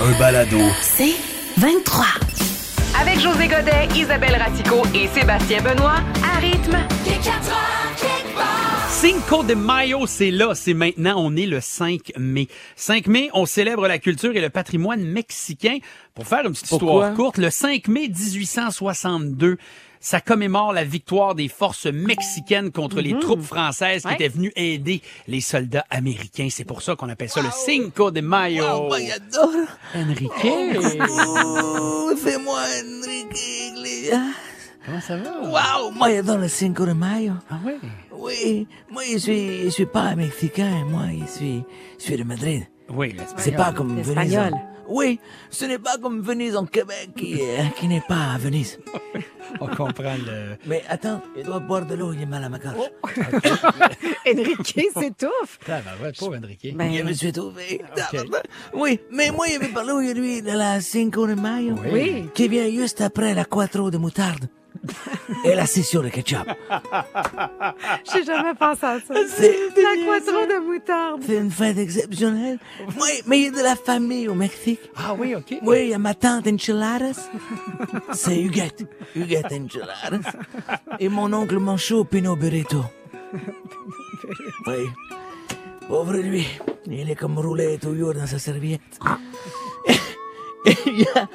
Un balado. C'est 23. Avec José Godet, Isabelle Ratico et Sébastien Benoît, à rythme. Cinco de Mayo, c'est là, c'est maintenant, on est le 5 mai. 5 mai, on célèbre la culture et le patrimoine mexicain. Pour faire une petite Pourquoi? histoire courte, le 5 mai 1862, ça commémore la victoire des forces mexicaines contre les troupes françaises qui Ouais. étaient venues aider les soldats américains. C'est pour ça qu'on appelle ça le Cinco de Mayo. Oh, j'adore. Enrique! Oh, fais-moi Enrique Iglesias. Comment ça va? Wow, moi j'adore le Cinco de Mayo. Ah ouais? Oui, moi je suis, je suis pas mexicain, moi je suis, je suis de Madrid. Oui, l'espagnol. C'est pas comme. L'espagnol. Oui, ce n'est pas comme Venise en Québec qui, euh, qui n'est pas à Venise. On comprend le... Mais attends, je dois boire de l'eau, il est mal à ma gorge. Enrique s'étouffe. Ah, ben pauvre Enrique. Ben, Je me suis trouvé. Oui, mais moi, je vais parler aujourd'hui de la Cinco de Mayo. Oui. Qui vient juste après la Quattro de moutarde. Et la session de ketchup. j'ai jamais pensé à ça. C'est La quattro de moutarde. c'est une fête exceptionnelle. Oui, mais il y a de la famille au Mexique. Ah oui, OK. Oui, il y a ma tante Enchiladas. C'est Huguette. Huguette Enchiladas. Et mon oncle Manchot Pino Burrito. Oui. Pauvre lui. Il est comme roulé toujours dans sa serviette. Et il y a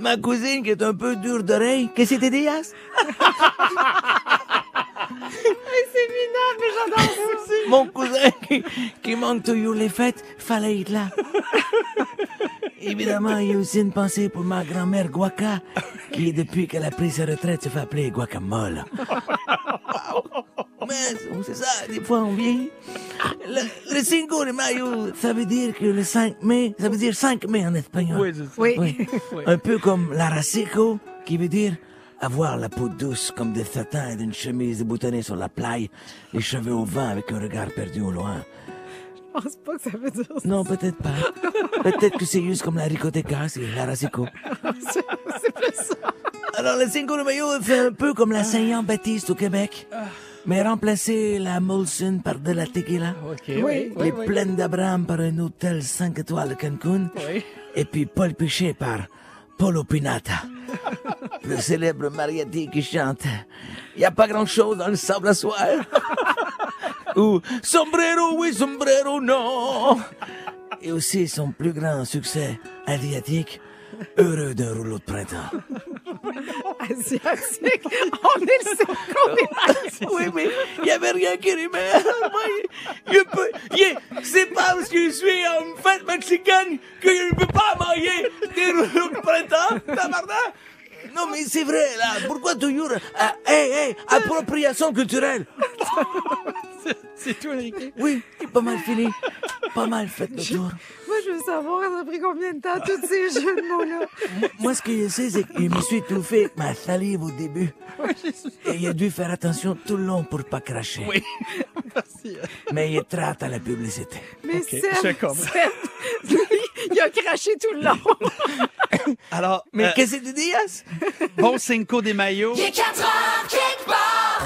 ma cousine qui est un peu dure d'oreille. Qu'est-ce que dis, As? C'est minable, mais j'adore ça aussi. Mon cousin qui, qui manque toujours les fêtes, fallait être là. Évidemment, il y a aussi une pensée pour ma grand-mère Guaca, qui, depuis qu'elle a pris sa retraite, se fait appeler Guacamole. C'est ça, des fois on vieillit. Le, le Cinco de Mayo, ça veut dire que le 5 mai, ça veut dire 5 mai en espagnol. Oui, c'est ça. Oui. Oui. Un peu comme la racico, qui veut dire avoir la peau douce comme des satins d'une chemise boutonnée sur la plaie, les cheveux au vent avec un regard perdu au loin. Je pense pas que ça veut dire ça. Non, peut-être pas. peut-être que c'est juste comme la ricoteca, c'est la racico. C'est plus ça. Alors, le Cinco de Mayo fait un peu comme la Saint-Jean-Baptiste au Québec, mais remplacer la Molson par de la tequila. OK, Oui, oui, les plaines d'Abraham par un hôtel 5 étoiles de Cancun. oui. Et puis Paul Piché par Polo Pinata. le célèbre mariachi qui chante Il n'y a pas grand-chose dans le sable à soir. Ou Sombrero, oui, sombrero, non. Et aussi son plus grand succès asiatique, Heureux d'un rouleau de printemps. Asiatique. On est le Mayo. Oui, mais il n'y avait rien qui rimait. Moi, je peux, je- c'est pas parce que je suis en fête mexicaine que je ne peux pas manger des rouleaux de printemps, tabarnak. Non, mais c'est vrai, là. Pourquoi toujours, ah, hey, hey, appropriation culturelle? C'est tout, Enrique. Oui, pas mal fini. Pas mal fait le tour. Moi, je veux savoir, ça a pris combien de temps, tous ces jeux de mots-là? Moi, ce que je sais, c'est que je me suis étouffé avec ma salive au début. Et il a dû faire attention tout le long pour pas cracher. Oui. Merci. Mais il est très à la publicité. Mais Ok, Seb, je comprends. Seb, lui, il a craché tout le long. Alors, Mais euh, qu'est-ce que tu dis, As? bon Cinco de Mayo.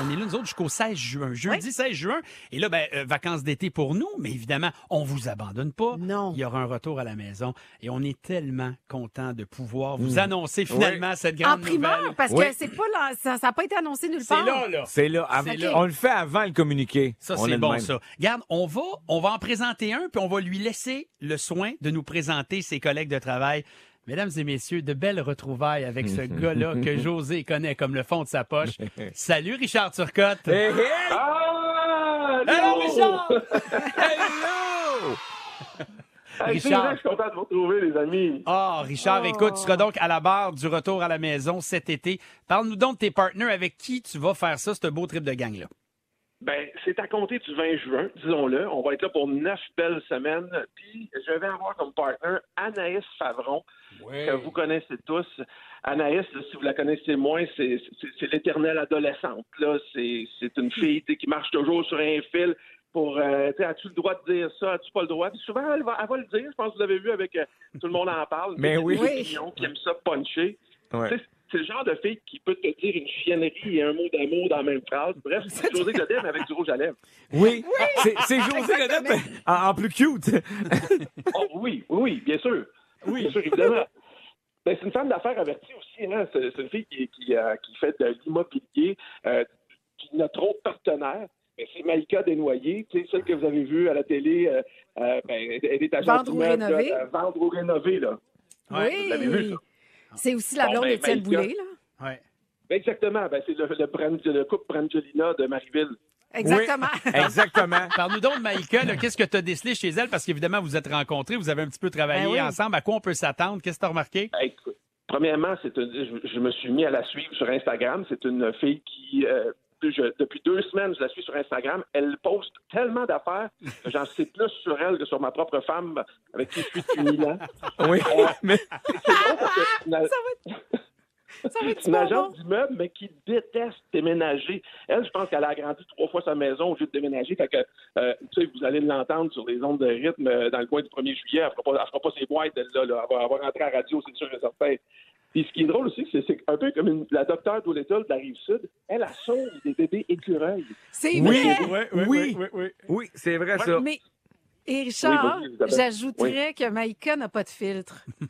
On est là, nous autres, jusqu'au 16 juin. Jeudi 16 juin. Et là, ben, euh, vacances d'été pour nous, mais évidemment, on vous abandonne pas. Non. Il y aura un retour à la maison. Et on est tellement content de pouvoir vous annoncer finalement cette En grande primeur, nouvelle. parce Oui. que c'est pas là, ça n'a pas été annoncé nulle C'est part. là, là. C'est là. av- C'est là. On le fait avant le communiqué. Ça, On est c'est bon, ça. Regarde, on va, on va en présenter un, puis on va lui laisser le soin de nous présenter ses collègues de travail. Mesdames et messieurs, de belles retrouvailles avec ce gars-là que José connaît comme le fond de sa poche. Salut, Richard Turcotte. Hey, hey! Ah! Allô, Richard! Hello! Richard. vrai, je suis content de vous retrouver, les amis. Ah, Richard, écoute, tu seras donc à la barre du retour à la maison cet été. Parle-nous donc de tes partenaires avec qui tu vas faire ça, ce beau trip de gang-là. Ben, c'est à compter du 20 juin, disons-le. On va être là pour neuf belles semaines. Puis, je vais avoir comme partner Anne Anaïs Favron, que vous connaissez tous. Anaïs, là, si vous la connaissez moins, c'est l'éternelle adolescente. là. C'est une fille qui marche toujours sur un fil pour euh, as-tu le droit de dire ça, as-tu pas le droit? Puis souvent, elle va, elle va le dire. Je pense que vous avez vu avec euh, tout le monde en parle. Mais oui. qui aiment ça puncher. Ouais. C'est le genre de fille qui peut te dire une chiennerie et un mot d'amour dans la même phrase. Bref, c'est José Godet, mais avec du rouge à lèvres. Oui, c'est c'est José Godet, mais en, en plus cute. Oh oui, oui, oui, bien sûr. Oui, bien sûr, évidemment. Ben, c'est une femme d'affaires avertie aussi. Hein? C'est une fille qui, qui, euh, qui fait de l'immobilier, euh, qui n'a trop de partenaires. Ben, c'est Maïka Desnoyers, tu sais, celle que vous avez vue à la télé. euh, euh, ben, elle est agente Vendre ou rénover. là, euh, vendre ou rénover, là. oui. Vous l'avez vu, ça? C'est aussi la Bon, blonde ben, d'Étienne Maïka. Boulay, là. Ouais. Ben, exactement. Ben, c'est le, le, Brand- le couple Brangelina de Marieville. Exactement. Exactement. Parle-nous donc de Maïka, qu'est-ce que tu as décelé chez elle? Parce qu'évidemment, vous êtes rencontrés, vous avez un petit peu travaillé Ben oui. ensemble. À quoi on peut s'attendre? Qu'est-ce que tu as remarqué? Ben, écoute, premièrement, c'est une- je, je me suis mis à la suivre sur Instagram. C'est une fille qui, euh, je- depuis deux semaines, je la suis sur Instagram. Elle poste tellement d'affaires que j'en sais plus sur elle que sur ma propre femme avec qui je suis depuis mille ans. Oui, mais C'est parce que Ça va être c'est une bon. d'immeuble, mais qui déteste déménager. Elle, je pense qu'elle a agrandi trois fois sa maison au lieu de déménager. Fait que, euh, tu sais, vous allez l'entendre sur les ondes de rythme euh, dans le coin du 1er juillet. Elle fera elle fera pas ses boîtes, elle, là, là. Elle, va, elle va rentrer à la radio, c'est sûr et certain. Puis ce qui est drôle aussi, c'est c'est un peu comme une- la docteure Doolittle de la Rive-Sud. Elle, elle sauve des bébés écureuils. C'est oui, vrai. oui, oui, c'est vrai ça. Mais, et Richard, Oui, j'ajouterais que Maïka n'a pas de filtre. tu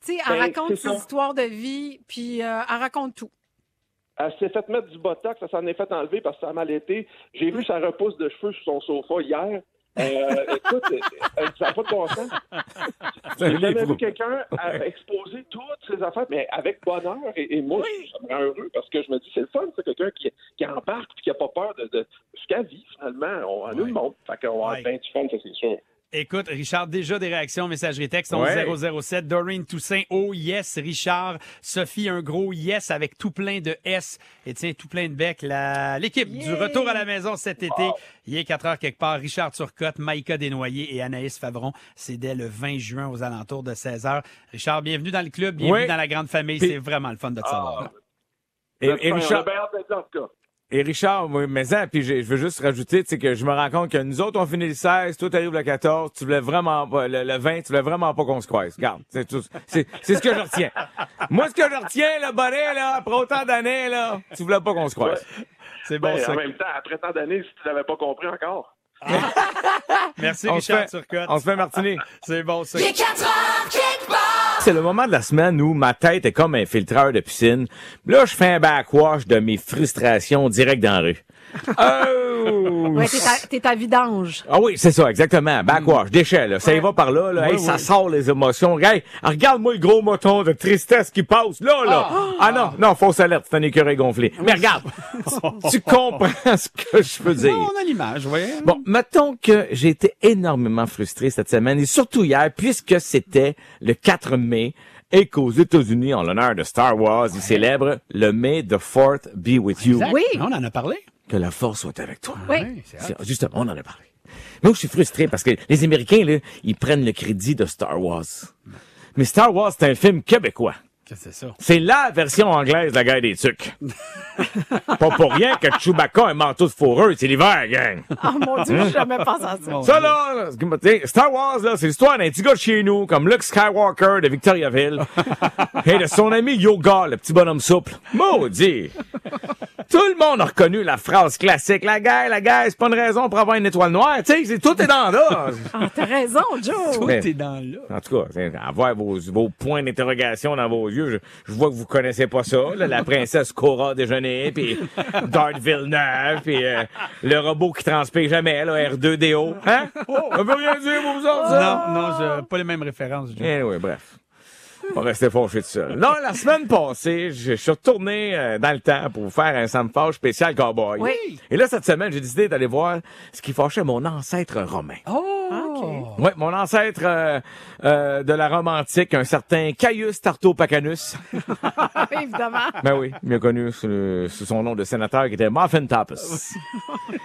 sais, elle Ben, raconte ses histoires de vie, puis euh, elle raconte tout. Elle s'est fait mettre du botox, ça s'en est fait enlever parce que ça a mal été. J'ai vu sa repousse de cheveux sur son sofa hier. Euh, écoute, euh, ça n'a pas de bon sens. J'ai jamais vu quelqu'un euh, exposer toutes ses affaires, mais avec bonheur. Et, et moi, me rend heureux parce que je me dis, c'est le fun, c'est quelqu'un qui, qui embarque et qui n'a pas peur de, de ce qu'elle vit, finalement. On, nous le montre. Fait qu'on va avoir bien du fun, ça, c'est sûr. Écoute, Richard, déjà des réactions, messagerie texte Ouais. 11007. Doreen Toussaint, oh yes, Richard. Sophie, un gros yes avec tout plein de S. Et tiens, tout plein de bec. La- L'équipe du retour à la maison cet été. Il est 4 heures quelque part. Richard Turcotte, Maïka Desnoyers et Anaïs Favron. C'est dès le 20 juin aux alentours de 16 heures. Richard, bienvenue dans le club, bienvenue dans la grande famille. C'est vraiment le fun de te savoir. Et, et a Richard, et Richard, moi, mais ça, puis je veux juste rajouter, tu sais, que je me rends compte que nous autres, on finit le 16, toi, t'arrives le 14, tu voulais vraiment pas, le, le 20, tu voulais vraiment pas qu'on se croise. Regarde, c'est tout, c'est, c'est ce que je retiens. Moi, ce que je retiens, le bonnet, là, après autant d'années, là, tu voulais pas qu'on se croise. C'est bon, Ben, ça. en même temps, après tant d'années, si tu l'avais pas compris encore. Merci, On se Richard fait, Turcotte. on se fait martini. C'est bon, ça. C'est le moment de la semaine où ma tête est comme un filtreur de piscine. Là, je fais un backwash de mes frustrations direct dans la rue. Oh! Ouais, t'es à, t'es à vidange. Ah oui, c'est ça, exactement. Backwash, déchet, là. Ça y va par là, là. Ouais, Hey, Ça sort les émotions. Hey, regarde-moi le gros moton de tristesse qui passe, là, là. Ah, non, non, fausse alerte, c'est un écureuil gonflé. Mais regarde, tu comprends ce que je veux dire. Non, on a l'image, oui. Bon, mettons que j'ai été énormément frustré cette semaine, et surtout hier, puisque c'était le 4 mai, et qu'aux États-Unis, en l'honneur de Star Wars, ils célèbrent le May the Fourth be with you. Exact. Oui. On en a parlé. Que la force soit avec toi. Oui. Justement, on en a parlé. Mais moi, je suis frustré parce que les Américains, là, ils prennent le crédit de Star Wars. Mais Star Wars, c'est un film québécois. Qu'est-ce que c'est ça? C'est la version anglaise de la guerre des tucs. Pas pour rien que Chewbacca a un manteau de fourreur, c'est l'hiver, gang. Oh mon Dieu, j'ai jamais pensé à ça. Ça, là, Star Wars, là, c'est l'histoire d'un petit gars de chez nous, comme Luke Skywalker de Victoriaville, et de son ami Yoga, le petit bonhomme souple. Maudit! Tout le monde a reconnu la phrase classique, la guerre, la guerre, c'est pas une raison pour avoir une étoile noire, tu sais, c'est- tout est dans là. Ah, t'as raison, Joe. Tout Mais- est dans là. En tout cas, avoir vos, vos points d'interrogation dans vos yeux, je, je vois que vous connaissez pas ça. là, la princesse Cora déjeuner, puis Darth Villeneuve, puis euh, le robot qui transpire jamais, là, R2DO. Hein? Ça veut rien dire, vous autres, ça? Non, non, je, pas les mêmes références. Joe. Eh oui, bref. On rester fâché tout seul. Non, la semaine passée, je, suis retourné euh, dans le temps pour vous faire un Sam Fâche spécial cowboy. Oui. Et là, cette semaine, j'ai décidé d'aller voir ce qui fâchait mon ancêtre romain. Oh! Ouais, mon ancêtre euh, euh, de la Rome antique, un certain Caius Tartopacanus. Évidemment. ben oui, mieux connu sous son nom de sénateur qui était Muffin Tapas.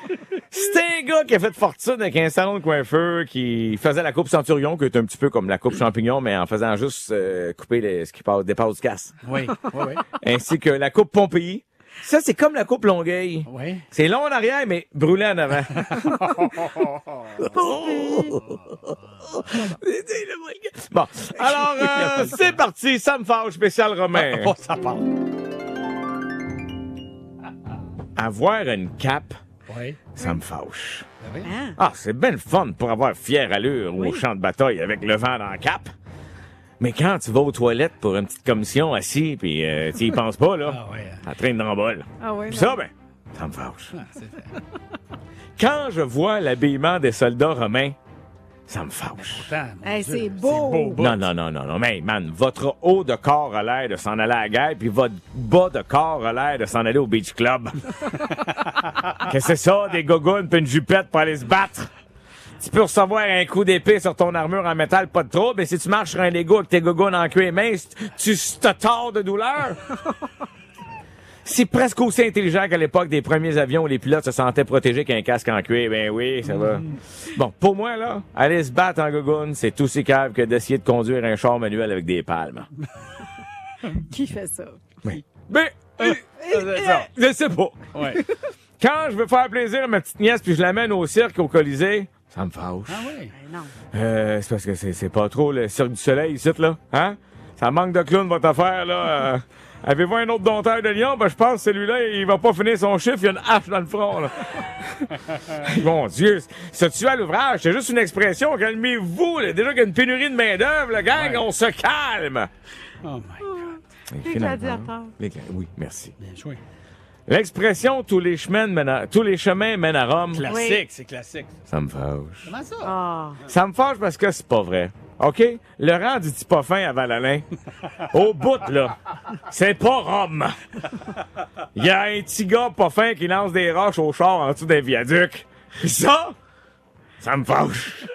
C'est un gars qui a fait fortune avec un salon de coiffeur qui faisait la coupe Centurion, qui est un petit peu comme la coupe Champignon, mais en faisant juste euh, couper les, ce qui passe, dépasse du casse. Oui, oui, oui. Ainsi que la coupe Pompéi. Ça, c'est comme la coupe Longueuil. Oui. C'est long en arrière, mais brûlé en avant. bon, alors, euh, c'est parti, ça me fâche, spécial romain. Oh, ça part. Avoir une cape, Oui. ça me fâche. Hein? Ah, c'est bien le fun pour avoir fière allure au champ de bataille avec le vent dans la cape. Mais quand tu vas aux toilettes pour une petite commission assis, puis euh, tu y penses pas, là, Ah ouais. à train de bol. Ah ça, ben, ça me fâche. Ah. Quand je vois l'habillement des soldats romains, ça me fâche. Hey, c'est beau. Non, non, non, non, non, mais man, votre haut de corps a l'air de s'en aller à la guerre, puis votre bas de corps a l'air de s'en aller au beach club. Qu'est-ce que c'est ça, des gogoons puis une jupette pour aller se battre? Tu peux recevoir un coup d'épée sur ton armure en métal, pas de trouble, mais si tu marches sur un Lego avec tes gogoons en cuir mince, tu te tords de douleur. C'est presque aussi intelligent qu'à l'époque des premiers avions où les pilotes se sentaient protégés qu'un casque en cuir. Ben oui, ça va. Bon, pour moi, là, aller se battre en gogoon, c'est aussi cave que d'essayer de conduire un char manuel avec des palmes. Qui fait ça? Ben, euh, je sais pas. Ouais. Quand je veux faire plaisir à ma petite nièce puis je l'amène au cirque, au Colisée, ça me fâche. Ah oui. Ben non. Euh, c'est parce que c'est, c'est pas trop le cirque du soleil ici, là. Hein? Ça manque de clown, votre affaire, là. Avez-vous un autre dompteur de lion? Ben, je pense que celui-là, il va pas finir son chiffre, il y a une hache dans le front, là. Mon Dieu, se tuer à l'ouvrage, c'est juste une expression. Calmez-vous, là. Déjà qu'il y a une pénurie de main-d'œuvre, le gang, Ouais. on se calme. Oh my God. Et Les finalement, gladiateurs. les gla- Oui, merci. Bien joué. L'expression tous les chemins mènent à, tous les chemins mènent à Rome, Classique, c'est classique. ça me fâche. Comment ça? Ah. Ça me fâche parce que c'est pas vrai. OK? Le rang du petit pas fin à Val-Alain, au bout, là, c'est pas Rome. Il y a un petit gars pas fin qui lance des roches au char en dessous d'un viaduc. Pis ça, ça me fâche.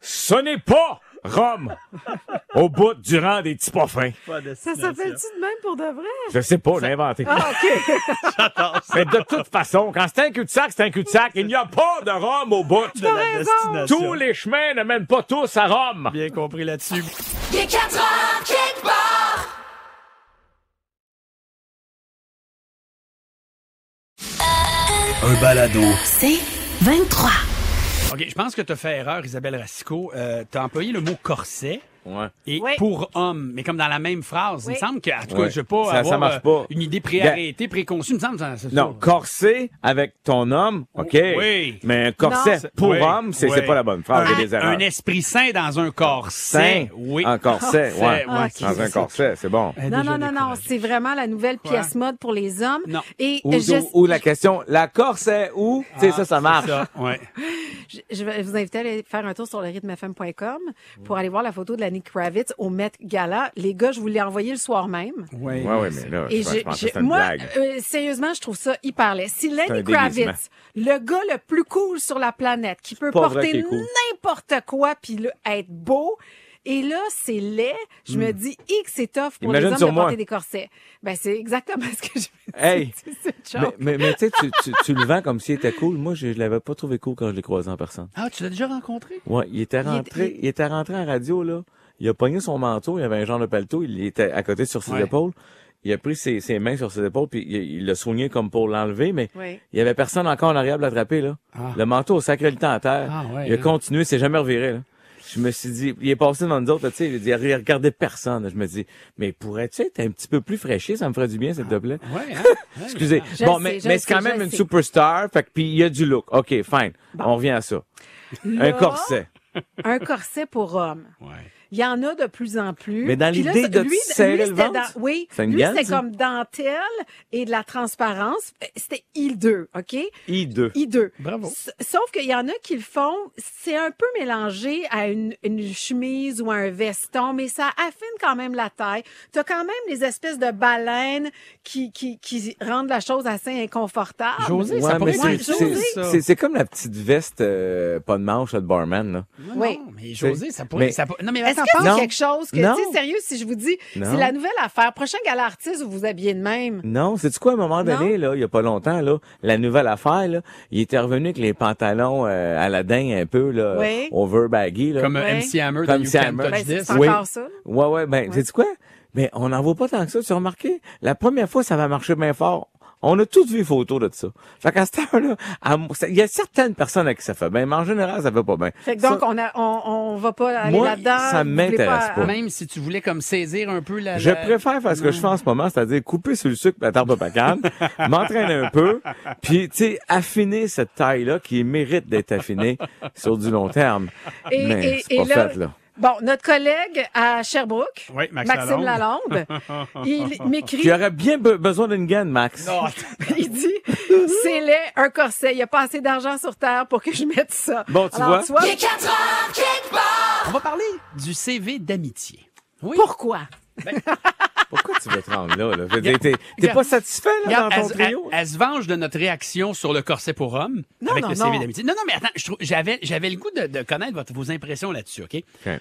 Ce n'est pas Rome, au bout du rang des petits pas fins. Ça s'appelle-tu de même pour de vrai? Je sais pas, j'ai inventé. Ah, OK. Mais de toute façon, quand c'est un cul-de-sac, c'est un cul-de-sac. Il n'y a pas de Rome au bout. De la destination. Tous les chemins ne mènent pas tous à Rome. Bien compris là-dessus. Il est 4 heures, quelque part. Un balado. C'est 23. OK, je pense que tu as fait erreur, Isabelle Racicot. Euh, tu employé le mot corset. Ouais. Et Oui. pour homme, mais comme dans la même phrase. Il me Oui. semble que, en tout cas, Ouais. je veux pas Ça- ça avoir marche euh, pas. une idée préarrêtée, préconçue. Il me semble que c'est Non, ça. corset avec ton homme, OK. Oui. Mais un corset Non. pour Oui. homme, c'est Oui. pas la bonne phrase. Des. Un esprit sain dans un corset. Sain, Oui. En corset, Corset, ouais. Ah, Dans ça. un corset, c'est bon. Est Non, non, non, non. C'est vraiment la nouvelle pièce mode pour les hommes. Non. Et Ou, je, ou- ou la question, la corset où? tu sais, ça, ça marche. Ça, ouais. je, je vais vous inviter à aller faire un tour sur le rythmefm.com pour aller voir la photo de Lenny Kravitz au Met Gala. Les gars, je vous l'ai envoyé le soir même. Ouais. Ouais, ouais, mais là, Et je, que une moi, blague. euh, sérieusement, je trouve ça hyper laid. Si Lenny. Kravitz, le gars le plus cool sur la planète, qui peut porter cool. n'importe quoi puis là, être beau, et là, c'est laid, je me dis, X, c'est tough pour Hmm. Imagine les hommes sur de moi. porter des corsets. Ben, c'est exactement ce que je me dis. Hey, Mais, joke. mais, mais tu sais, tu, tu, le vends comme s'il était cool. Moi, je, je l'avais pas trouvé cool quand je l'ai croisé en personne. Ah, tu l'as déjà rencontré? Ouais, il était rentré, il, était rentré en radio, là. Il a pogné son manteau, il avait un genre de paletot, il était à côté sur ses Ouais. épaules. Il a pris ses, ses mains sur ses épaules, puis il l'a soigné comme pour l'enlever, mais il y avait personne encore en arrière pour l'attraper, là. Ah. Le manteau a sacré le temps à terre. Ah, ouais, il a hein. continué, il s'est jamais reviré, là. Je me suis dit, il est passé devant nous autres, là, tu sais, il dit, il regardait personne. Je me dis, mais pourrais-tu être un petit peu plus fraîché? Ça me ferait du bien, s'il te plaît. Ouais, hein? Excusez. Je bon, mais, c'est quand même une sais. superstar, fait que puis il y a du look. OK, fine. On revient à ça. Un Là, corset. Un corset pour homme. Ouais. Il y en a de plus en plus. Mais dans l'idée de lui, serrer lui, le c'était ventre? dans- oui, C'est une lui, gaine, c'était ça? comme dentelle et de la transparence. C'était I2, OK? I2. I2. Bravo. S- Sauf qu'il y en a qui le font, c'est un peu mélangé à une, une chemise ou à un veston, mais ça affine quand même la taille. T'as quand même des espèces de baleines qui, qui, qui rendent la chose assez inconfortable. José, ça pourrait c'est, José. c'est, ça. c'est, c'est comme la petite veste, euh, pas de manche, là, de barman, là. Non, Oui. non, mais José, ça pourrait. Mais- ça Non, mais Est-ce que Non. c'est quelque chose que, tu sais, sérieux, si je vous dis, Non. c'est la nouvelle affaire. Prochain gala artiste, vous vous habillez de même. Non, c'est quoi à un moment donné là, il y a pas longtemps là, la nouvelle affaire là, il était revenu avec les pantalons euh, à la dingue un peu là, Oui. over baggy là. Comme euh, Ouais. MC Hammer Comme MC Hammer. Ben, c'est c'est Oui. encore ça. Ouais ouais, ben Ouais. sais-tu quoi? Ben on n'en voit pas tant que ça, tu as remarqué? La première fois ça va marcher bien fort. On a tous vu les photos de ça. Fait qu'à cette heure-là, à mo- ça- il y a certaines personnes à qui ça fait bien, mais en général, ça fait pas bien. Fait que donc, Ça- on, a, on, on va pas aller Moi, là-dedans. ça m'intéresse pas. Même si tu voulais comme saisir un peu la... Je la- préfère faire ce que je fais en ce moment, c'est-à-dire couper sur le sucre de la tarte de pacane, m'entraîner un peu, puis tu sais affiner cette taille-là qui mérite d'être affinée sur du long terme. Et- Mais et- c'est pas et là- fait là. Bon, notre collègue à Sherbrooke, Oui, Max Maxime Lalonde. Lalonde, il m'écrit, Qui aurait bien be- besoin d'une gaine, Max. Non, il dit, c'est laid, un corset, il n'y a pas assez d'argent sur Terre pour que je mette ça. Bon, tu Alors, vois. Il est 4 heures quelque part. on va parler du CV d'amitié. Oui. pourquoi? Pourquoi tu veux te rendre là? là? T'es, pas satisfait là, dans ton elle- trio? elle se venge de notre réaction sur le corset pour homme Non, avec non, le CV d'amitié. Non, non, mais attends, j'avais, le goût de, de connaître votre, vos impressions là-dessus, OK? OK.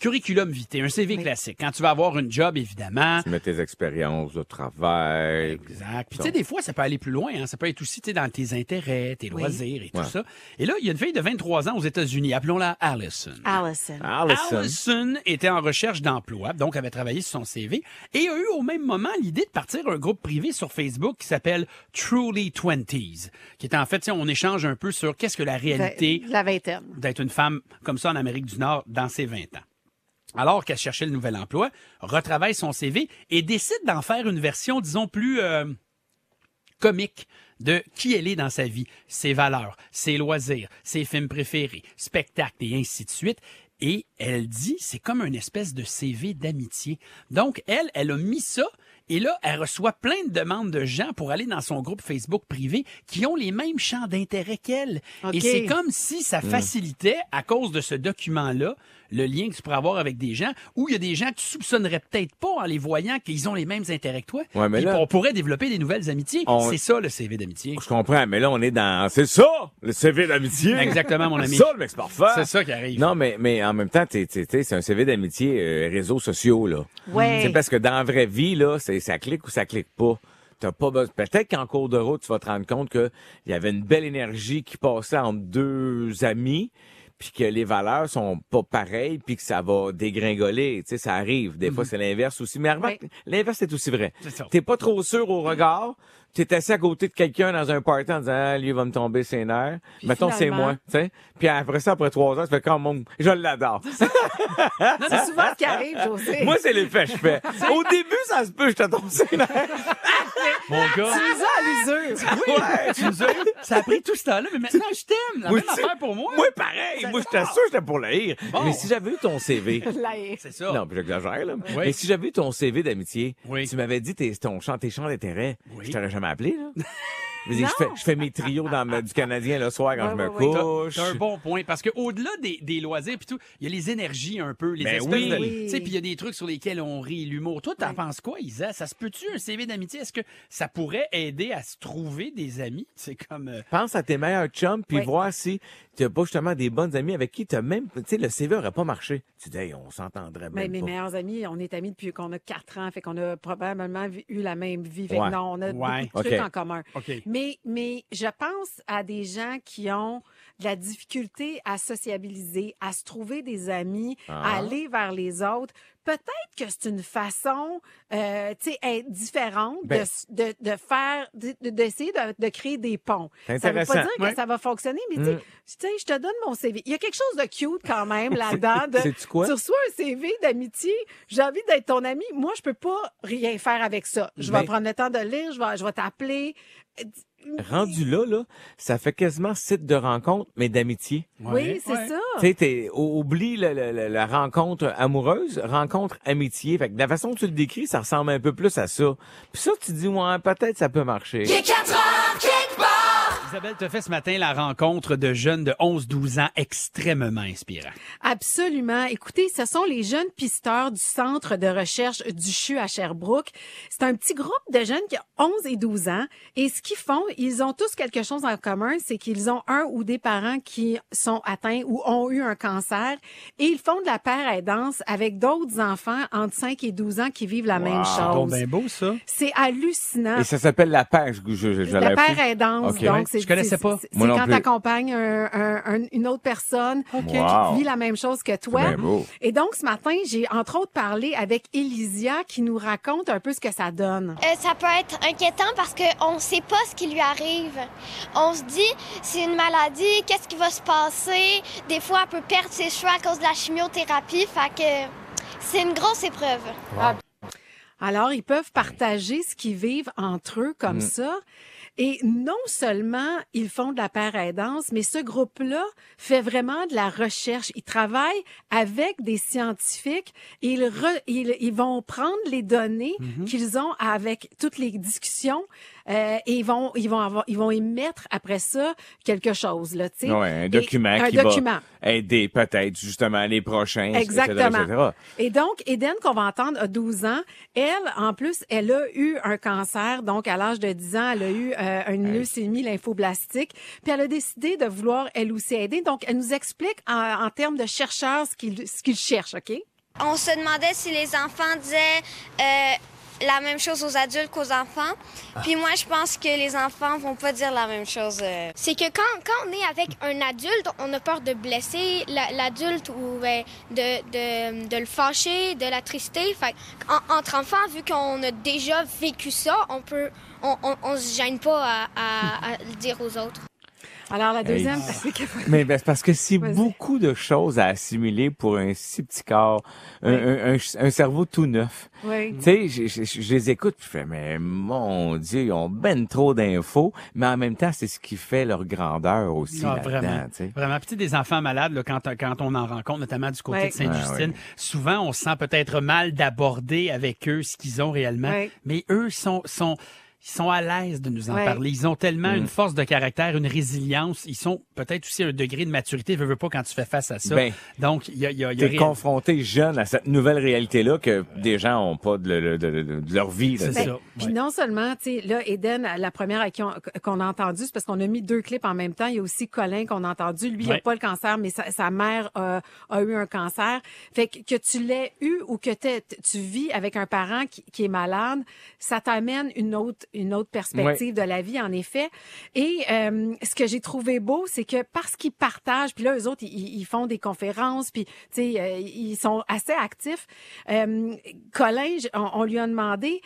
Curriculum vitae, un CV classique. Quand tu vas avoir une job, évidemment. Tu mets tes expériences de travail. Exact. Puis tu sais, des fois, ça peut aller plus loin. Hein. Ça peut être aussi tu sais, dans tes intérêts, tes Oui. loisirs et tout ça. Et là, il y a une fille de 23 ans aux États-Unis. Appelons-la Allison. Allison. Allison. Allison était en recherche d'emploi, donc avait travaillé sur son CV et a eu au même moment l'idée de partir un groupe privé sur Facebook qui s'appelle Truly Twenties, qui est en fait, tu sais, on échange un peu sur qu'est-ce que la réalité De la vingtaine. d'être une femme comme ça en Amérique du Nord dans ses 20 ans. Alors qu'elle cherchait le nouvel emploi, retravaille son CV et décide d'en faire une version, disons, plus euh, comique de qui elle est dans sa vie, ses valeurs, ses loisirs, ses films préférés, spectacles et ainsi de suite. Et elle dit, c'est comme une espèce de CV d'amitié. Donc, elle, elle a mis ça et là, elle reçoit plein de demandes de gens pour aller dans son groupe Facebook privé qui ont les mêmes champs d'intérêt qu'elle. OK. Et c'est comme si ça facilitait, à cause de ce document-là, le lien que tu pourrais avoir avec des gens où il y a des gens que tu soupçonnerais peut-être pas en les voyant qu'ils ont les mêmes intérêts que toi. Ouais, mais Puis là- on pourrait développer des nouvelles amitiés. On- C'est ça, le CV d'amitié. Je comprends, mais là, on est dans... C'est ça, le CV d'amitié. Exactement, mon ami. C'est ça, le mec parfait. C'est ça qui arrive. Non, mais, mais en même temps, c'est un CV d'amitié euh, réseaux sociaux, là. Ouais. C'est parce que dans la vraie vie, là, c'est, ça clique ou ça clique pas. T'as pas besoin- Peut-être qu'en cours de route, tu vas te rendre compte que il y avait une belle énergie qui passait entre deux amis, puis que les valeurs sont pas pareilles, puis que ça va dégringoler. Tu sais, ça arrive. Des fois, c'est l'inverse aussi. Mais remarque, Oui. l'inverse, c'est aussi vrai. T'es pas trop sûr au regard. T'es assis à côté de quelqu'un dans un party en disant, ah, lui, il va me tomber ses nerfs. Puis Mettons, c'est moi, tu sais. Puis après ça, après trois ans, tu fais comme mon, je l'adore. C'est souvent ce qui arrive, José. moi, c'est l'effet que je fais. Au début, ça se peut, je te tombe ses nerfs. Mon gars. tu nous as à l'usure. Oui, tu nous as. Ça a pris tout ce temps-là, mais maintenant, je t'aime. La Moi, même tu- affaire pour moi. Moi, pareil. Moi, j'étais sûr j'étais pour rire. Bon. Mais si j'avais eu ton CV. Là, C'est ça. Non, puis j'exagère, là. Oui. Mais si j'avais eu ton CV d'amitié, Oui. tu m'avais dit tes, ton chant, tes chants d'intérêt, Oui. je t'aurais jamais appelé, là. Je dire, fais, je fais mes trios dans ma- du Canadien le soir quand Ouais, je me ouais, ouais. T'as- couche. T'as un bon point. Parce que au-delà des, des loisirs puis tout, il y a les énergies un peu, les Ben espèces oui. de. Oui. Tu sais, puis il y a des trucs sur lesquels on rit, l'humour. Toi, t'en Ouais. penses quoi, Isa? Ça se peut-tu, un CV d'amitié? Est-ce que ça pourrait aider à se trouver des amis? C'est comme. euh, Pense à tes meilleurs chums puis voir si tu as pas justement des bonnes amies avec qui tu as même, tu sais, le CV aurait pas marché. Tu dis, hey, on s'entendrait Mais même mes pas. meilleurs amis, on est amis depuis qu'on a quatre ans, fait qu'on a probablement eu la même vie. Fait Ouais. non, on a Ouais. beaucoup de trucs OK. en commun. OK. Mais, mais je pense à des gens qui ont de la difficulté à sociabiliser, à se trouver des amis, à Ah. aller vers les autres. Peut-être que c'est une façon, euh, tu sais, être différente de Ben- de, de, faire, de- de- d'essayer de, de créer des ponts. Ça veut pas dire que Ouais. ça va fonctionner, mais tu sais, Mm. tu sais, je te donne mon CV. Il y a quelque chose de cute quand même là-dedans. de- Sais-tu quoi? Tu reçois un CV d'amitié, j'ai envie d'être ton ami. Moi, je peux pas rien faire avec ça. Je vais Ben- prendre le temps de lire, je vais, je vais t'appeler. Rendu là, là, ça fait quasiment site de rencontre, mais d'amitié. Oui, c'est ouais. ça. Tu sais, oublie la rencontre amoureuse, rencontre amitié. Fait que de la façon que tu le décris, ça ressemble un peu plus à ça. Puis ça, tu dis, ouais, peut-être ça peut marcher. Il est 4 heures quelque part. Isabelle, tu as fait ce matin la rencontre de jeunes de 11-12 ans extrêmement inspirants. Absolument. Écoutez, ce sont les jeunes pisteurs du centre de recherche du CHU à Sherbrooke. C'est un petit groupe de jeunes qui ont 11 et 12 ans. Et ce qu'ils font, ils ont tous quelque chose en commun, c'est qu'ils ont un ou des parents qui sont atteints ou ont eu un cancer. Et ils font de la paire aidance avec d'autres enfants entre 5 et 12 ans qui vivent la même chose. bien beau, ça. C'est hallucinant. Et ça s'appelle la page. Je, je, je La paire aidance, Ok. donc c'est Je connaissais pas. c'est- Moi C'est non quand plus. tu accompagnes un- un- un- une autre personne qui Wow. vit la même chose que toi. Et donc ce matin, j'ai entre autres parlé avec Elysia qui nous raconte un peu ce que ça donne. Euh, ça peut être inquiétant parce qu'on ne sait pas ce qui lui arrive. On se dit, c'est une maladie, qu'est-ce qui va se passer? Des fois, elle peut perdre ses cheveux à cause de la chimiothérapie. Fait que c'est une grosse épreuve. Alors, ils peuvent partager ce qu'ils vivent entre eux comme ça. Et non seulement ils font de la paire aidance, mais ce groupe-là fait vraiment de la recherche. Ils travaillent avec des scientifiques ils, re- ils, ils vont prendre les données qu'ils ont avec toutes les discussions euh, et ils vont ils vont avoir ils vont émettre après ça quelque chose là, tu sais. Ouais, un Et- document un qui document. va aider peut-être justement les prochains, etc., Exactement. etc. Et donc, Eden, qu'on va entendre, a 12 ans. Elle, en plus, elle a eu un cancer. Donc, à l'âge de 10 ans, elle a eu euh, une leucémie lymphoblastique. Puis, elle a décidé de vouloir, elle aussi, aider. Donc, elle nous explique en, en termes de chercheurs ce qu'ils ce qu'ils cherchent, OK? On se demandait si les enfants disaient euh, la même chose aux adultes qu'aux enfants. Puis moi, je pense que les enfants vont pas dire la même chose. euh. C'est que quand, quand on est avec un adulte, on a peur de blesser la- l'adulte ou ben, de, de, de le fâcher, de l'attrister. Fait en- entre enfants, vu qu'on a déjà vécu ça, on peut, on, on, on se gêne pas à, à- à le dire aux autres. Alors, la deuxième, Hey. c'est que... Mais ben, c'est parce que c'est beaucoup de choses à assimiler pour un si petit corps, un, un- un- un cerveau tout neuf. Oui. Tu sais, je, je- je les écoute je fais, mais mon Dieu, ils ont ben trop d'infos, mais en même temps, c'est ce qui fait leur grandeur aussi Ah, là-dedans, vraiment. tu sais. Vraiment. Puis, des enfants malades, là, quand, quand on en rencontre, notamment du côté de Sainte-Justine, souvent, on se sent peut-être mal d'aborder avec eux ce qu'ils ont réellement. Mais eux sont, sont, ils sont à l'aise de nous en Ouais. parler. Ils ont tellement Mm. une force de caractère, une résilience. Ils sont peut-être aussi un degré de maturité, veux, veux pas, quand tu fais face à ça. Ben, Donc, il y a, il y a, il y a T'es réel- confronté jeune à cette nouvelle réalité-là que des gens ont pas de, de- de- de leur vie. C'est ça. Puis Ouais. non seulement, tu sais, là, Eden, la première à qui on- qu'on a entendu, c'est parce qu'on a mis deux clips en même temps. Il y a aussi Colin qu'on a entendu. Lui, il n'a Ouais. pas le cancer, mais sa, sa mère a, a eu un cancer. Fait que, que tu l'aies eu ou que tu vis avec un parent qui, qui est malade, ça t'amène une autre, une autre perspective de la vie, en effet. Et euh, ce que j'ai trouvé beau, c'est que parce qu'ils partagent, puis là, eux autres, ils, ils font des conférences, puis, tu sais, euh, ils sont assez actifs. Euh, Colin, on, on lui a demandé,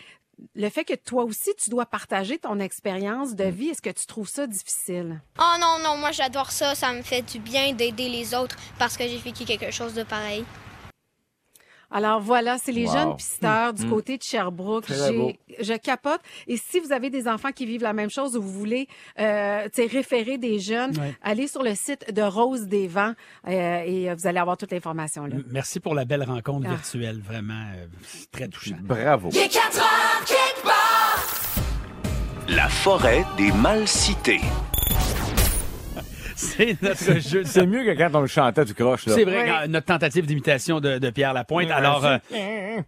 le fait que toi aussi, tu dois partager ton expérience de vie, est-ce que tu trouves ça difficile? Oh non, non, moi j'adore ça. Ça me fait du bien d'aider les autres parce que j'ai vécu quelque chose de pareil. Alors voilà, c'est les Wow. jeunes pisteurs du Mm. côté de Sherbrooke. Très beau. J'ai- Je capote. Et si vous avez des enfants qui vivent la même chose ou vous voulez euh, tu sais, référer des jeunes, Ouais. allez sur le site de Rose des Vents euh, et euh, vous allez avoir toute l'information là. Merci pour la belle rencontre Ah. virtuelle. Vraiment, euh, c'est très touchant. Bravo. Il est 4 heures, quelque part. La forêt des mal cités. C'est notre jeu. C'est mieux que quand on le chantait du croche, là. C'est vrai, euh, notre tentative d'imitation de, de Pierre Lapointe. Alors, euh,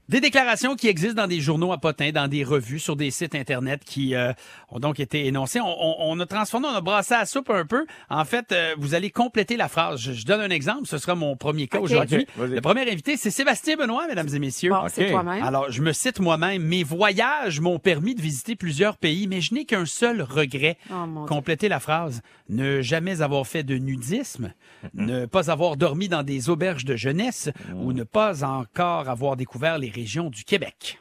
des déclarations qui existent dans des journaux à potins, dans des revues, sur des sites Internet qui euh, ont donc été énoncées. On, on- on a transformé, on a brassé la soupe un peu. En fait, euh, vous allez compléter la phrase. Je, je donne un exemple, ce sera mon premier cas aujourd'hui. Le premier invité, c'est Sébastien Benoît, mesdames et messieurs. Bon, c'est OK. toi-même. Alors, je me cite moi-même. Mes voyages m'ont permis de visiter plusieurs pays, mais je n'ai qu'un seul regret. Oh. Complétez la phrase. Ne jamais avoir fait de nudisme, ne pas avoir dormi dans des auberges de jeunesse ou ne pas encore avoir découvert les régions du Québec.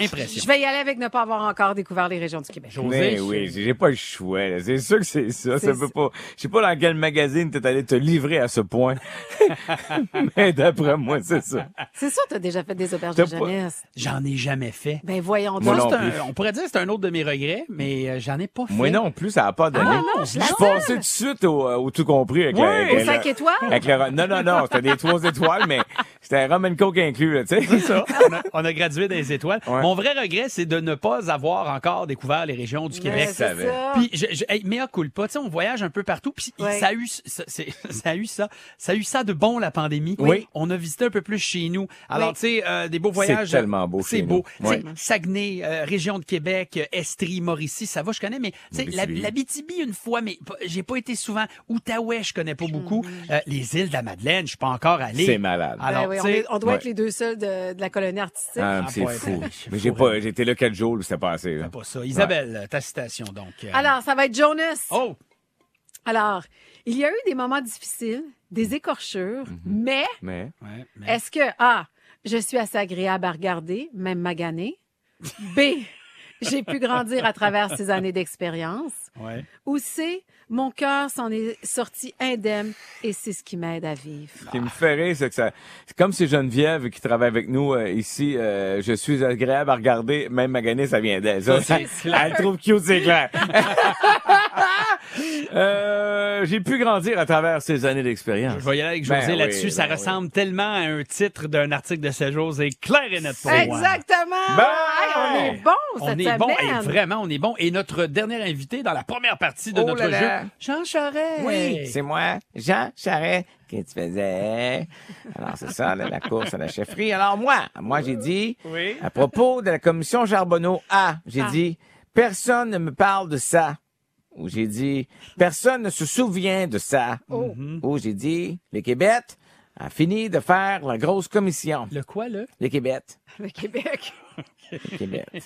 Impression. Je vais y aller avec ne pas avoir encore découvert les régions du Québec. José, Mais oui, j'ai pas le choix. là. C'est sûr que c'est ça. Ça peut pas. Je sais pas dans quel magazine t'es allé te livrer à ce point. Mais d'après moi, c'est ça. C'est sûr, tu as déjà fait des auberges de T'as pas- jeunesse. J'en ai jamais fait. Ben voyons Moi donc. Ça, non c'est plus. un- on pourrait dire que c'est un autre de mes regrets, mais euh, j'en ai pas fait. Moi non plus, ça a pas donné. Ah non, je je la suis sens. passé tout de suite au, euh, au tout compris avec Oui. la, avec Aux la- cinq étoiles? Avec le, non, non, non, c'était des trois étoiles, mais C'était rum and coke inclus, là, tu sais. C'est ça. On a, on a gradué des étoiles. Mon vrai regret, c'est de ne pas avoir encore découvert les régions du Québec. c'est ça. Puis, je, je, hey, mea culpa, tu sais, on voyage un peu partout, puis Ouais. ça a eu, ça, c'est- ça a eu ça, ça a eu ça de bon la pandémie. Oui. On a visité un peu plus chez nous. Alors, Oui. tu sais, euh, des beaux voyages. C'est tellement beau C'est chez beau. nous. Tu sais, Ouais. Saguenay, euh, région de Québec, euh, Estrie, Mauricie, ça va, je connais, mais tu sais, la, la BTB une fois, mais j'ai pas été souvent. Outaouais, je connais pas beaucoup. Euh, les îles de la Madeleine, je suis pas encore allé. C'est malade. Alors, oui, on, est- doit ouais. être les deux seuls de, de la colonie artistique. Ah, Ah, c'est fou. Mais j'ai pas, été là quatre jours, c'était pas assez, là. pas ça. Isabelle, ta citation, donc. euh, Alors, ça va être Jonas. Oh! Alors, il y a eu des moments difficiles, des écorchures, mais Mais? Ouais, mais- est-ce que A, je suis assez agréable à regarder, même magané? B, j'ai pu grandir à travers ces années d'expérience? ouais. Ou C, mon cœur s'en est sorti indemne et c'est ce qui m'aide à vivre? Ce qui me fait rire, c'est que ça, c'est comme si Geneviève qui travaille avec nous euh, ici, euh, je suis agréable à regarder, même magané, ça vient d'elle. Ça, Ça, c'est elle trouve cute, c'est clair. Euh, j'ai pu grandir à travers ces années d'expérience. Je vais y aller avec Ben José oui, là-dessus. ça ben ressemble tellement à un titre d'un article de ce jour. C'est clair et net pour moi. Exactement! Ben! Hey, on est bon On cette est bon, semaine. et vraiment, on est bon. Et notre dernier invité dans la première partie de Oh notre là là. jeu, Jean Charest. moi, Jean Charret. Qu'est-ce que tu faisais? Alors, c'est ça, là, la course à la chefferie. Alors, moi, moi, j'ai dit, Oui. à propos de la commission Charbonneau A, j'ai Ah. dit, personne ne me parle de ça. Ou j'ai dit, personne ne se souvient de ça. Ou j'ai dit, le Québec a fini de faire la grosse commission. Le quoi, là? Le Québec. Le Québec. Le Québec.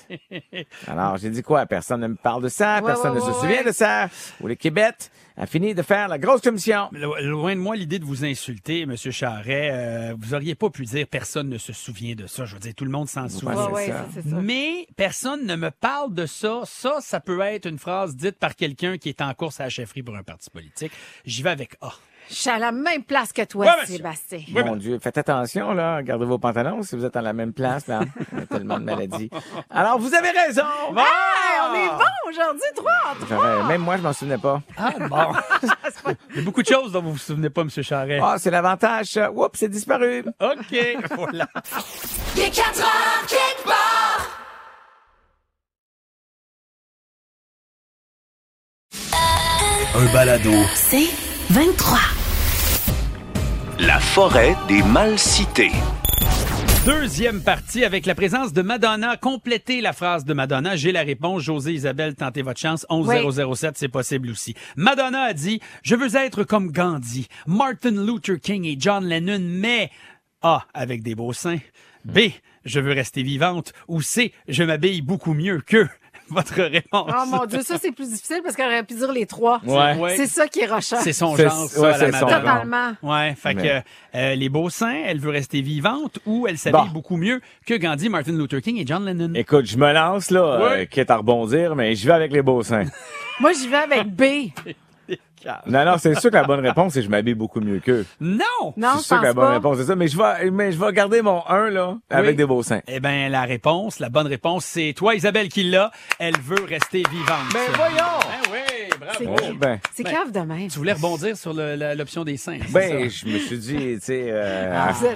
Alors, j'ai dit quoi? Personne ne me parle de ça. Ouais, personne ouais, ne se souvient de ça. Ou le Québec a fini de faire la grosse commission. Lo- Loin de moi l'idée de vous insulter, M. Charret. Euh, vous auriez pas pu dire personne ne se souvient de ça. Je veux dire, tout le monde s'en souvient. Ouais, ouais, ça. ça, c'est ça. Mais personne ne me parle de ça. Ça, ça peut être une phrase dite par quelqu'un qui est en course à la chefferie pour un parti politique. J'y vais avec A. Je suis à la même place que toi, Ouais. Sébastien. Mon Dieu, faites attention, là. Gardez vos pantalons si vous êtes à la même place, là. Il y a tellement de maladies. Alors, vous avez raison. Hey, on est bon aujourd'hui, trois en trois. J'aurais- même moi, je m'en souvenais pas. Ah, bon. Il y a beaucoup de choses dont vous vous souvenez pas, M. Charret. Ah, c'est l'avantage. ça. Oups, c'est disparu. OK, voilà. Il est 4 heures quelque part. Un balado. C'est 23. La forêt des mal cités. Deuxième partie avec la présence de Madonna. Complétez la phrase de Madonna. J'ai la réponse. José, Isabelle, tentez votre chance. 11007, c'est possible aussi. Madonna a dit, je veux être comme Gandhi, Martin Luther King et John Lennon, mais A, avec des beaux seins. B, je veux rester vivante. Ou C, je m'habille beaucoup mieux qu'eux. Votre réponse. Oh mon Dieu, ça c'est plus difficile parce qu'on aurait pu dire les trois. Ouais. Ouais. C'est ça qui est rochant. C'est son C'est- genre, ça, ouais, la c'est son. Totalement. Ouais, fait Mais- que euh, les beaux seins, elle veut rester vivante ou elle s'habille Bon. beaucoup mieux que Gandhi, Martin Luther King et John Lennon. Écoute, je me lance, là, euh, Ouais. quitte à rebondir, mais je vais avec les beaux seins. Moi, j'y vais avec B. Non, non, c'est sûr que la bonne réponse, c'est que je m'habille beaucoup mieux qu'eux. Non! Non, C'est je sûr que la bonne pas. réponse, c'est ça. Mais je vais, mais je vais garder mon 1, là, avec Oui. des beaux seins. Eh bien, la réponse, la bonne réponse, c'est toi, Isabelle, qui l'a. Elle veut rester vivante. Ben voyons! Ben oui, bravo! C'est- ben, C'est Ben, cave de même. Tu voulais rebondir sur le- la- l'option des seins. c'est ben, ça? je me suis dit, tu sais, euh, Ah, vous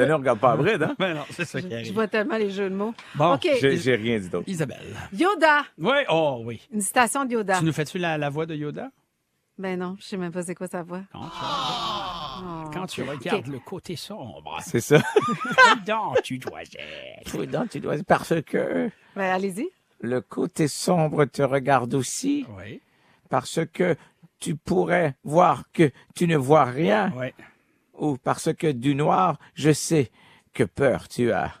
êtes- on regarde pas à bride, hein? Ben non, c'est ça qui Je arrive. vois tellement les jeux de mots. Bon, OK. J'ai j'ai rien dit d'autre. Isabelle. Yoda. Oui, oh oui. Une citation de Yoda. Tu nous fais-tu la, la voix de Yoda? Ben non, je sais même pas c'est quoi sa voix. Quand tu, Oh. quand tu regardes le côté sombre, C'est ça. donc tu dois être. Donc, tu dois, parce que Ben allez-y. le côté sombre te regarde aussi, Oui, parce que tu pourrais voir que tu ne vois rien, oui. ou parce que du noir, je sais que peur tu as.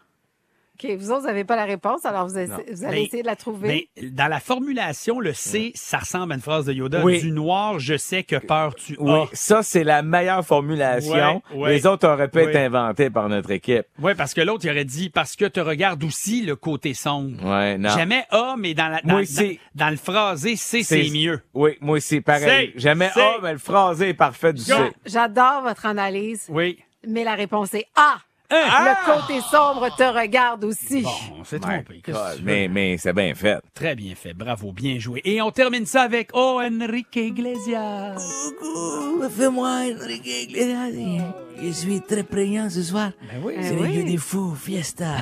OK, vous autres, vous n'avez pas la réponse, alors vous, essa- Non. vous allez essayer de la trouver. Ben, dans la formulation, le C, ça ressemble à une phrase de Yoda. Oui. Du noir, je sais que peur tu Oui, as. ça, c'est la meilleure formulation. Ouais, ouais. Les autres auraient pu Oui. être inventés par notre équipe. Oui, parce que l'autre, il aurait dit parce que te regarde aussi le côté sombre. Ouais, non. Jamais A, mais dans, la, dans, Moi aussi. dans, dans le phrasé, C, c'est mieux. Oui, moi aussi, pareil. Jamais A, mais le phrasé est parfait du Go. C. J'adore votre analyse, Oui. mais la réponse est A. Le côté sombre te regarde aussi. Bon, on s'est trompé. Qu'est-ce que tu veux? Mais, mais c'est bien fait. Très bien fait. Bravo, bien joué. Et on termine ça avec Oh, Enrique Iglesias. Coucou, fais-moi Enrique Iglesias. Je suis très prégnant ce soir. Ben oui. C'est Eh le oui. jeu des fous, fiesta.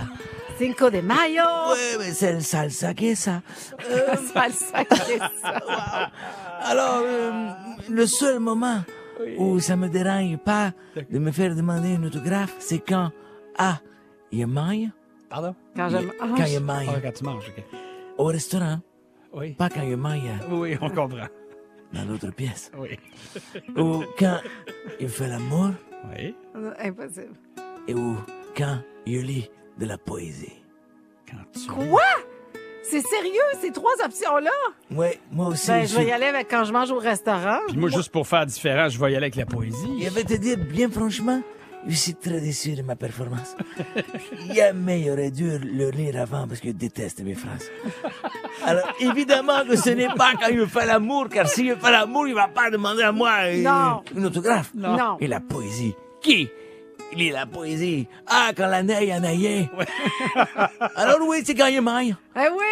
Cinco de Mayo. Ouais, mais c'est le salsa que ça. Euh, Salsa que ça. alors, euh, le seul moment où ça me dérange pas de me faire demander un autographe, c'est quand A, il mange, Pardon? Quand je quand il mange Ah, quand tu manges, OK. au restaurant, Oui. pas quand il mange Oui, on comprend. dans l'autre pièce. Oui. Ou quand il fait l'amour, Oui. Impossible. et ou quand il lit de la poésie. Quand tu... Quoi? C'est sérieux, ces trois options-là? Ouais, moi aussi. Ben, je vais y aller avec quand je mange au restaurant. Puis moi, juste pour faire différent, je vais y aller avec la Je poésie. vais te dire bien franchement, je suis très déçu de ma performance. Jamais j'aurais dû le lire avant parce que je déteste mes phrases. Alors, évidemment que ce n'est pas quand il me fait l'amour, car s'il me fait l'amour, il va pas demander à moi euh, Non. une autographe. Non. Et la poésie. Qui? Lit la poésie? Ah, quand la neige a neigé. Alors oui, c'est quand il mange. Eh oui!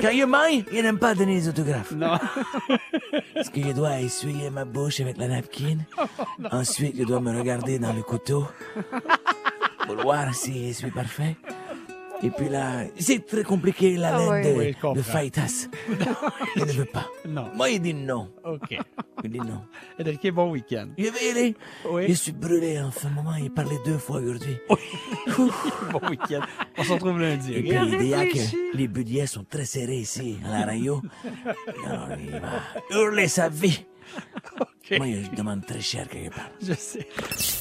Quand il mange, il n'aime pas donner des autographes. Non. Parce que je dois essuyer ma bouche avec la napkin. Ensuite, je dois me regarder dans le couteau pour voir si je suis parfait. Et puis là, c'est très compliqué la Ah laine oui. de, Oui, de Faitas. Il ne veut pas. Non. Moi, il dit non. OK. Il dit non. Enrique, bon week-end. Je vais y aller. Oui. Je suis brûlé en ce moment. Il parlait deux fois aujourd'hui. Bon week-end. On se retrouve lundi. Et puis, il dit ah, les budgets sont très serrés ici, à la radio. Alors, il va hurler sa vie. Moi, je demande très cher quelque part. Je sais.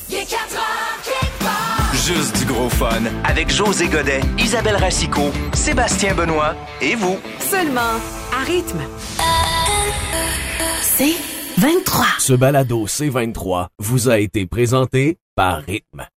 Il est 4 heures quelque part. Juste du gros fun avec José Godet, Isabelle Racicot, Sébastien Benoît et vous. Seulement à rythme. C'est 23. Ce balado C23 vous a été présenté par Rythme.